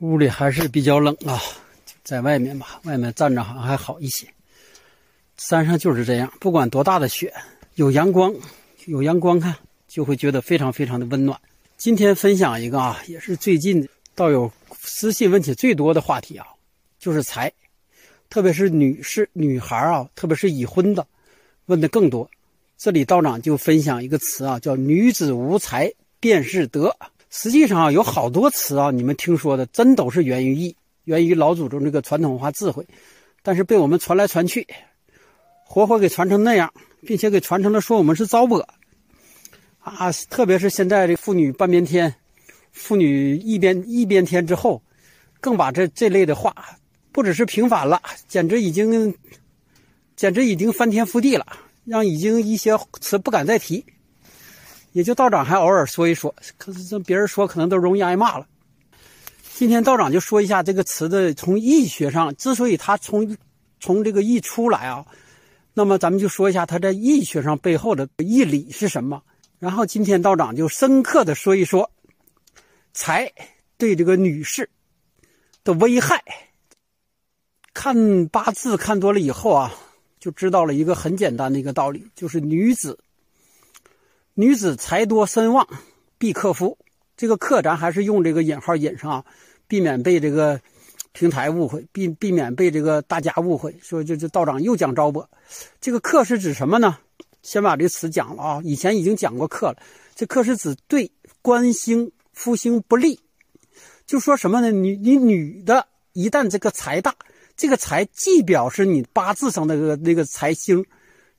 屋里还是比较冷啊，在外面吧，外面站着好像还好一些。山上就是这样，不管多大的雪，有阳光，有阳光看就会觉得非常非常的温暖。今天分享一个啊，也是最近道友私信问题最多的话题啊，就是财，特别是女士、女孩啊，特别是已婚的，问的更多。这里道长就分享一个词啊，叫“女子无才便是德”。实际上啊，有好多词啊，你们听说的，真都是源于易，源于老祖宗这个传统文化智慧，但是被我们传来传去，活活给传成那样，并且给传成了说我们是糟粕啊！特别是现在这妇女半边天，妇女一边一边天之后，更把这这类的话，不只是平反了，简直已经，简直已经翻天覆地了，让已经一些词不敢再提。也就道长还偶尔说一说，可是这别人说可能都容易挨骂了。今天道长就说一下这个词的从易学上，之所以它从从这个易出来啊，那么咱们就说一下它在易学上背后的义理是什么。然后今天道长就深刻的说一说财对这个女士的危害。看八字看多了以后啊，就知道了一个很简单的一个道理，就是女子。女子财多身旺，必克夫。这个“克”咱还是用这个引号引上啊，避免被这个平台误会，避避免被这个大家误会。说这这道长又讲招播，这个“克”是指什么呢？先把这词讲了啊，以前已经讲过“克”了。这“克”是指对官星、夫星不利，就说什么呢？你你女的，一旦这个财大，这个财既表示你八字上那个那个财星，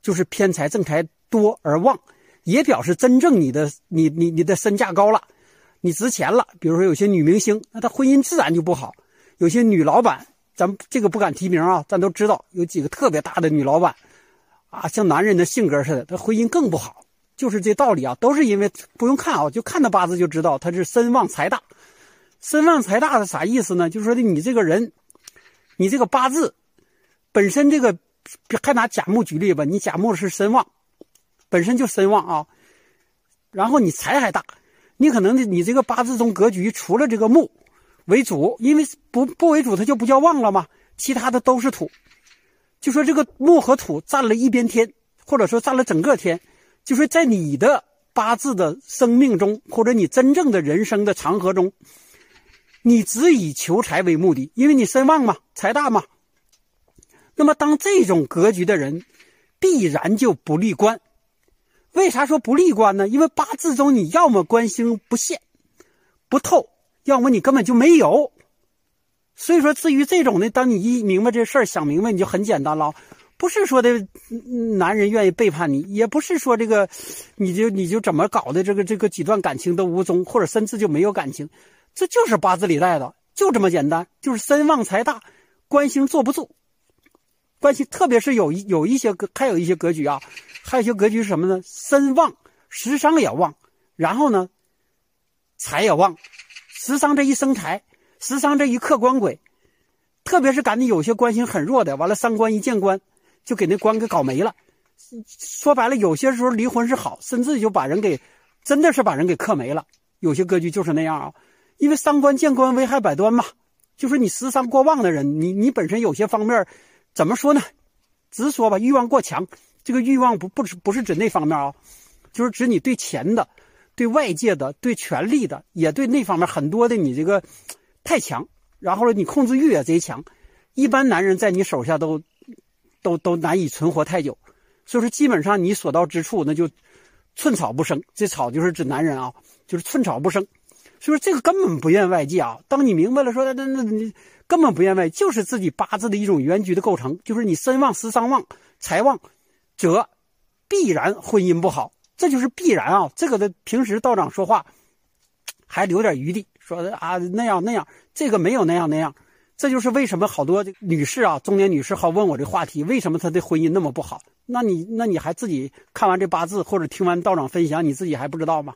就是偏财正财多而旺。也表示真正你的你你你的身价高了，你值钱了。比如说有些女明星，那她婚姻自然就不好；有些女老板，咱这个不敢提名啊，咱都知道有几个特别大的女老板，啊，像男人的性格似的，她婚姻更不好。就是这道理啊，都是因为不用看啊，就看他八字就知道他是身旺财大。身旺财大是啥意思呢？就是说的你这个人，你这个八字本身这个，还拿甲木举例吧，你甲木是身旺。本身就身旺啊，然后你财还大，你可能你这个八字中格局除了这个木为主，因为不不为主，它就不叫旺了嘛。其他的都是土，就说这个木和土占了一边天，或者说占了整个天，就说在你的八字的生命中，或者你真正的人生的长河中，你只以求财为目的，因为你身旺嘛，财大嘛。那么当这种格局的人，必然就不利官。为啥说不利官呢？因为八字中你要么官星不现、不透，要么你根本就没有。所以说，至于这种呢，当你一明白这事儿，想明白你就很简单了。不是说的男人愿意背叛你，也不是说这个你就你就怎么搞的，这个这个几段感情都无踪，或者甚至就没有感情，这就是八字里带的，就这么简单，就是身旺财大，官星坐不住。关系，特别是有一有一些格，还有一些格局啊，还有一些格局是什么呢？身旺，食伤也旺，然后呢，财也旺，食伤这一生财，食伤这一克官鬼，特别是赶紧有些官星很弱的，完了三官一见官，就给那官给搞没了。说白了，有些时候离婚是好，甚至就把人给，真的是把人给克没了。有些格局就是那样啊，因为三官见官，危害百端嘛。就是你食伤过旺的人，你你本身有些方面。怎么说呢？直说吧，欲望过强。这个欲望不不是不是指那方面啊，就是指你对钱的、对外界的、对权力的，也对那方面很多的你这个太强。然后呢，你控制欲也贼强。一般男人在你手下都都都难以存活太久。所以说，基本上你所到之处，那就寸草不生。这草就是指男人啊，就是寸草不生。所以说，这个根本不怨外界啊。当你明白了，说那那那你。根本不愿意，就是自己八字的一种原局的构成，就是你身旺、食伤旺、财旺，则必然婚姻不好，这就是必然啊！这个的平时道长说话还留点余地，说啊那样那样，这个没有那样那样，这就是为什么好多女士啊，中年女士好问我这话题，为什么她的婚姻那么不好？那你那你还自己看完这八字或者听完道长分享，你自己还不知道吗？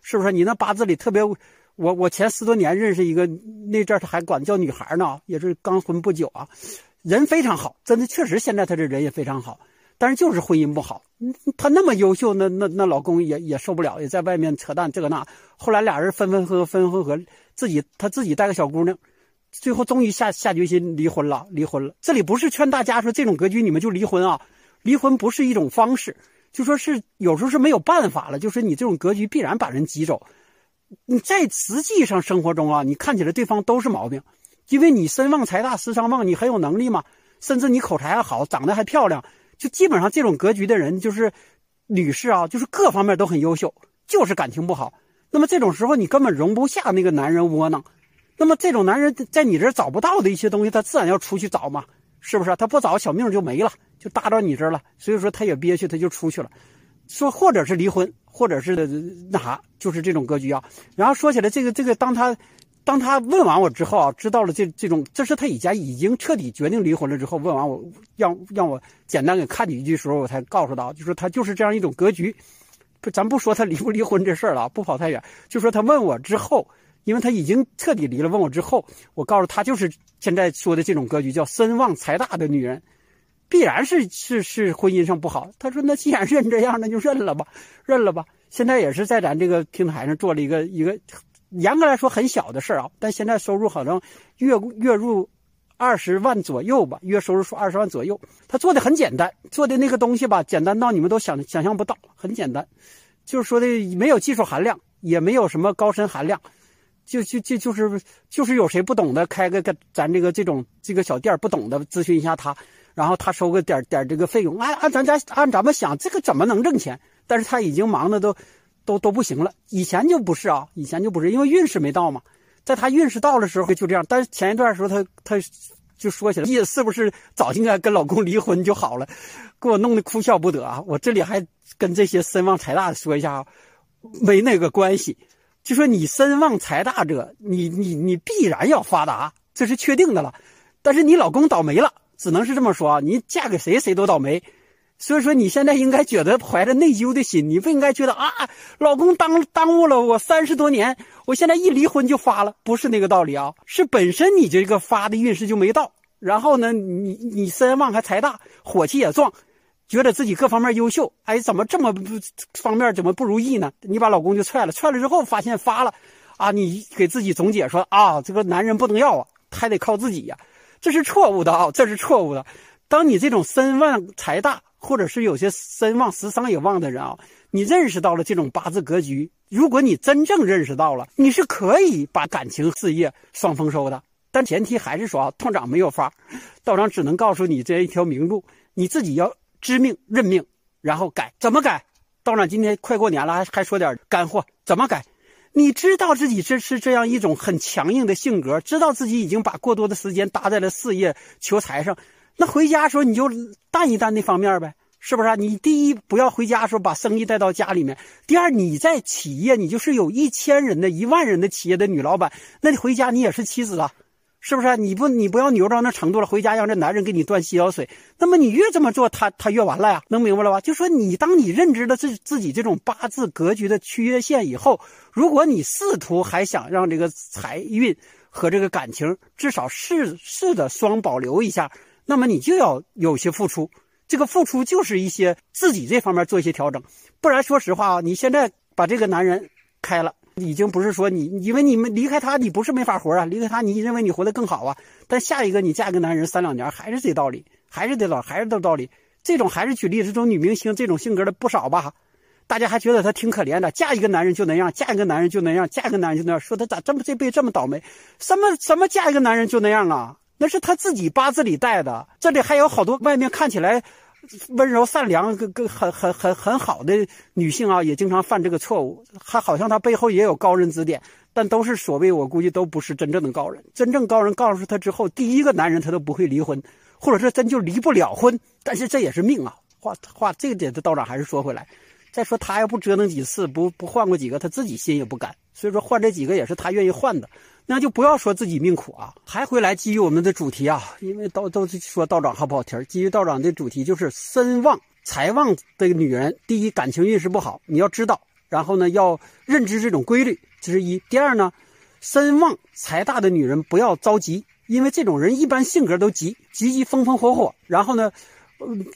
是不是？你那八字里特别。我我前十多年认识一个，那阵儿他还管叫女孩呢，也是刚婚不久啊，人非常好，真的确实现在他这人也非常好，但是就是婚姻不好。他那么优秀，那那那老公也也受不了，也在外面扯淡这个那。后来俩人分分合合分分合合，自己他自己带个小姑娘，最后终于下下决心离婚了，离婚了。这里不是劝大家说这种格局你们就离婚啊，离婚不是一种方式，就说是有时候是没有办法了，就是你这种格局必然把人挤走。你在实际上生活中啊，你看起来对方都是毛病，因为你身旺财大，食伤旺，你很有能力嘛，甚至你口才还好，长得还漂亮，就基本上这种格局的人就是女士啊，就是各方面都很优秀，就是感情不好。那么这种时候你根本容不下那个男人窝囊，那么这种男人在你这儿找不到的一些东西，他自然要出去找嘛，是不是？他不找小命就没了，就搭到你这儿了，所以说他也憋屈，他就出去了，说或者是离婚。或者是那啥，就是这种格局啊。然后说起来，这个这个，当他当他问完我之后啊，知道了这这种，这是他以前已经彻底决定离婚了之后，问完我，让让我简单给看几句时候，我才告诉他，就说他就是这样一种格局。不，咱不说他离不离婚这事儿了，不跑太远，就说他问我之后，因为他已经彻底离了，问我之后，我告诉他就是现在说的这种格局，叫身旺财大的女人。必然是是是婚姻上不好。他说：“那既然认这样，那就认了吧，认了吧。”现在也是在咱这个平台上做了一个一个，严格来说很小的事儿啊。但现在收入好像月月入二十万左右吧，月收入说二十万左右。他做的很简单，做的那个东西吧，简单到你们都想想象不到，很简单，就是说的没有技术含量，也没有什么高深含量，就就就就是就是有谁不懂的，开个个咱这个这种这个小店不懂的咨询一下他。然后他收个点点这个费用，按按咱家按咱们想，这个怎么能挣钱？但是他已经忙的都，都都不行了。以前就不是啊，以前就不是，因为运势没到嘛。在他运势到的时候就这样。但是前一段时候他他就说起来，你是不是早应该跟老公离婚就好了？给我弄得哭笑不得啊！我这里还跟这些身旺财大的说一下啊，没那个关系。就说你身旺财大者，你你你必然要发达，这是确定的了。但是你老公倒霉了。只能是这么说啊！你嫁给谁，谁都倒霉。所以说，你现在应该觉得怀着内疚的心，你不应该觉得啊，老公耽耽误了我三十多年，我现在一离婚就发了，不是那个道理啊！是本身你这个发的运势就没到，然后呢，你你身旺还财大，火气也壮，觉得自己各方面优秀，哎，怎么这么不方面怎么不如意呢？你把老公就踹了，踹了之后发现发了，啊，你给自己总结说啊，这个男人不能要啊，还得靠自己呀。这是错误的啊！这是错误的。当你这种身旺财大，或者是有些身旺食伤也旺的人啊，你认识到了这种八字格局，如果你真正认识到了，你是可以把感情事业双丰收的。但前提还是说啊，道长没有法，道长只能告诉你这一条明路，你自己要知命认命，然后改。怎么改？道长今天快过年了，还还说点干货，怎么改？你知道自己这是这样一种很强硬的性格，知道自己已经把过多的时间搭在了事业求财上，那回家时候你就淡一淡那方面呗，是不是啊？你第一不要回家时候把生意带到家里面，第二你在企业你就是有一千人的一万人的企业的女老板，那你回家你也是妻子啊。是不是你不你不要牛到那程度了？回家让这男人给你端洗脚水，那么你越这么做，他他越完了呀？能明白了吧？就说你当你认知了自自己这种八字格局的缺陷以后，如果你试图还想让这个财运和这个感情至少试试的双保留一下，那么你就要有些付出。这个付出就是一些自己这方面做一些调整，不然说实话啊，你现在把这个男人开了。已经不是说你，因为你们离开他，你不是没法活啊。离开他，你认为你活得更好啊？但下一个你嫁一个男人三两年，还是这道理，还是这道，还是这道理。这种还是举例，这种女明星这种性格的不少吧？大家还觉得她挺可怜的，嫁一个男人就那样，嫁一个男人就那样，嫁一个男人就那样，说她咋这么这辈子这么倒霉？什么什么嫁一个男人就那样啊？那是她自己八字里带的。这里还有好多外面看起来。温柔善良、跟跟很很很很好的女性啊，也经常犯这个错误。还好像她背后也有高人指点，但都是所谓，我估计都不是真正的高人。真正高人告诉她之后，第一个男人她都不会离婚，或者说真就离不了婚。但是这也是命啊！话话这个点的道长还是说回来，再说他要不折腾几次，不不换过几个，他自己心也不甘。所以说换这几个也是他愿意换的。那就不要说自己命苦啊，还回来基于我们的主题啊，因为都都是说道长好不好听基于道长的主题就是身旺财旺的女人，第一感情运势不好，你要知道，然后呢要认知这种规律，这是一。第二呢，身旺财大的女人不要着急，因为这种人一般性格都急，急急风风火火，然后呢，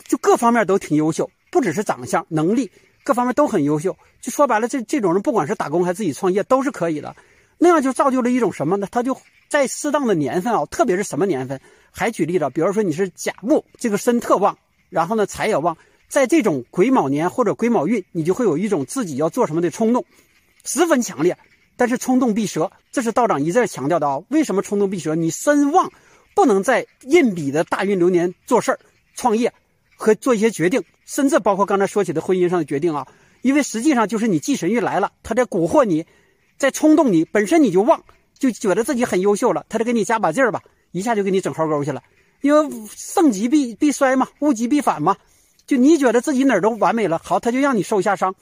就各方面都挺优秀，不只是长相、能力，各方面都很优秀。就说白了，这这种人不管是打工还是自己创业，都是可以的。那样就造就了一种什么呢？他就在适当的年份啊，特别是什么年份？还举例了，比如说你是甲木，这个身特旺，然后呢财也旺，在这种癸卯年或者癸卯运，你就会有一种自己要做什么的冲动，十分强烈。但是冲动必折，这是道长一再强调的啊。为什么冲动必折？你身旺，不能在印比的大运流年做事儿、创业和做一些决定，甚至包括刚才说起的婚姻上的决定啊。因为实际上就是你忌神运来了，他在蛊惑你，在冲动你，本身你就旺，就觉得自己很优秀了，他得给你加把劲儿吧，一下就给你整壕沟去了。因为盛极必必衰嘛，物极必反嘛，就你觉得自己哪儿都完美了，好，他就让你受一下伤。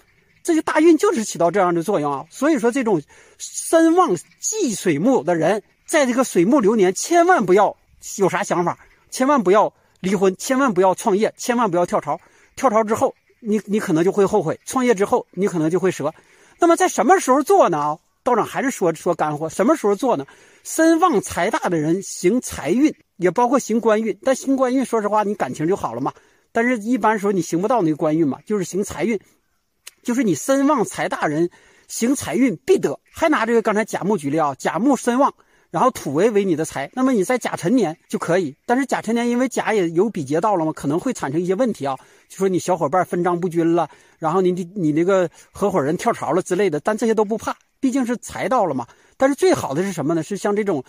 这就大运就是起到这样的作用啊，所以说这种身旺忌水木的人，在这个水木流年，千万不要有啥想法，千万不要离婚，千万不要创业，千万不要跳槽。跳槽之后，你你可能就会后悔；创业之后，你可能就会折。那么在什么时候做呢？道长还是说说干货，什么时候做呢？身旺财大的人行财运，也包括行官运。但行官运，说实话，你感情就好了嘛。但是一般时候你行不到那个官运嘛，就是行财运。就是你身旺财大人行财运必得，还拿这个刚才甲木举例啊，甲木身旺，然后土为为你的财，那么你在甲辰年就可以。但是甲辰年因为甲也有比劫到了嘛，可能会产生一些问题啊，就说你小伙伴分赃不均了，然后你你你那个合伙人跳槽了之类的，但这些都不怕，毕竟是财到了嘛。但是最好的是什么呢？是像这种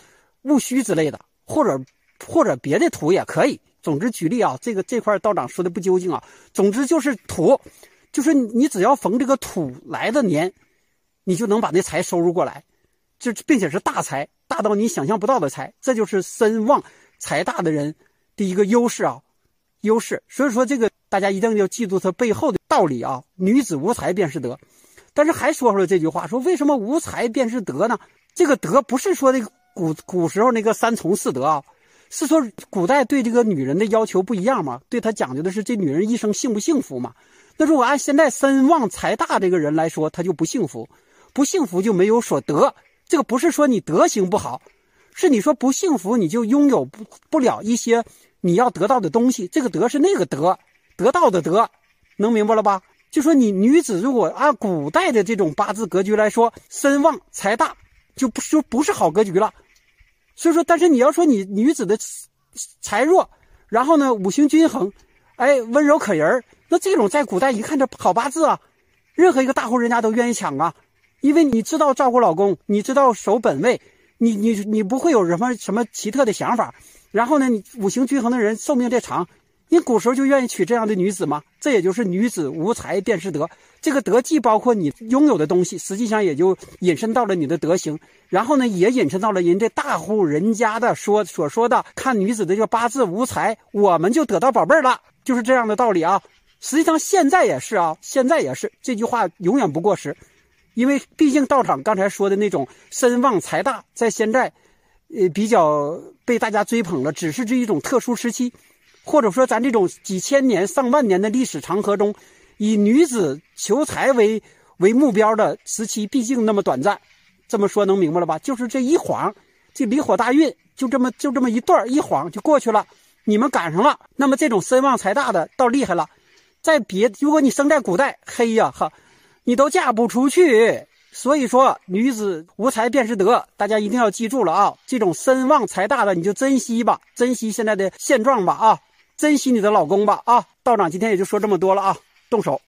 戊戌之类的，或者或者别的土也可以。总之举例啊，这个这块道长说的不究竟啊，总之就是土。就是你只要逢这个土来的年，你就能把那财收入过来，就并且是大财，大到你想象不到的财，这就是身旺财大的人的一个优势啊，优势。所以说这个大家一定要记住它背后的道理啊，女子无才便是德。但是还说出了这句话，说为什么无才便是德呢？这个德不是说那个古古时候那个三从四德啊，是说古代对这个女人的要求不一样嘛，对她讲究的是这女人一生幸不幸福嘛。那如果按现在身旺财大这个人来说，他就不幸福，不幸福就没有所得。这个不是说你德行不好，是你说不幸福，你就拥有不不了一些你要得到的东西。这个德是那个德，得到的德，能明白了吧？就说你女子如果按古代的这种八字格局来说，身旺财大，就不就不是好格局了。所以说，但是你要说你女子的财弱，然后呢五行均衡，哎，温柔可人那这种在古代一看这好八字啊，任何一个大户人家都愿意抢啊，因为你知道照顾老公，你知道守本位，你你你不会有什么什么奇特的想法。然后呢，你五行均衡的人寿命再长，你古时候就愿意娶这样的女子吗？这也就是女子无才便是德。这个德既包括你拥有的东西，实际上也就引申到了你的德行。然后呢，也引申到了人家大户人家的说所说的看女子的这个八字无才，我们就得到宝贝了，就是这样的道理啊。实际上现在也是啊，现在也是这句话永远不过时，因为毕竟道场刚才说的那种身旺财大，在现在，呃，比较被大家追捧了，只是这一种特殊时期，或者说咱这种几千年、上万年的历史长河中，以女子求财为为目标的时期，毕竟那么短暂。这么说能明白了吧？就是这一晃，这离火大运就这么就这么一段一晃就过去了，你们赶上了。那么这种身旺财大的倒厉害了。在别，如果你生在古代，嘿呀哈，你都嫁不出去。所以说，女子无才便是德，大家一定要记住了啊！这种身旺财大的，你就珍惜吧，珍惜现在的现状吧啊，珍惜你的老公吧啊！道长今天也就说这么多了啊，动手。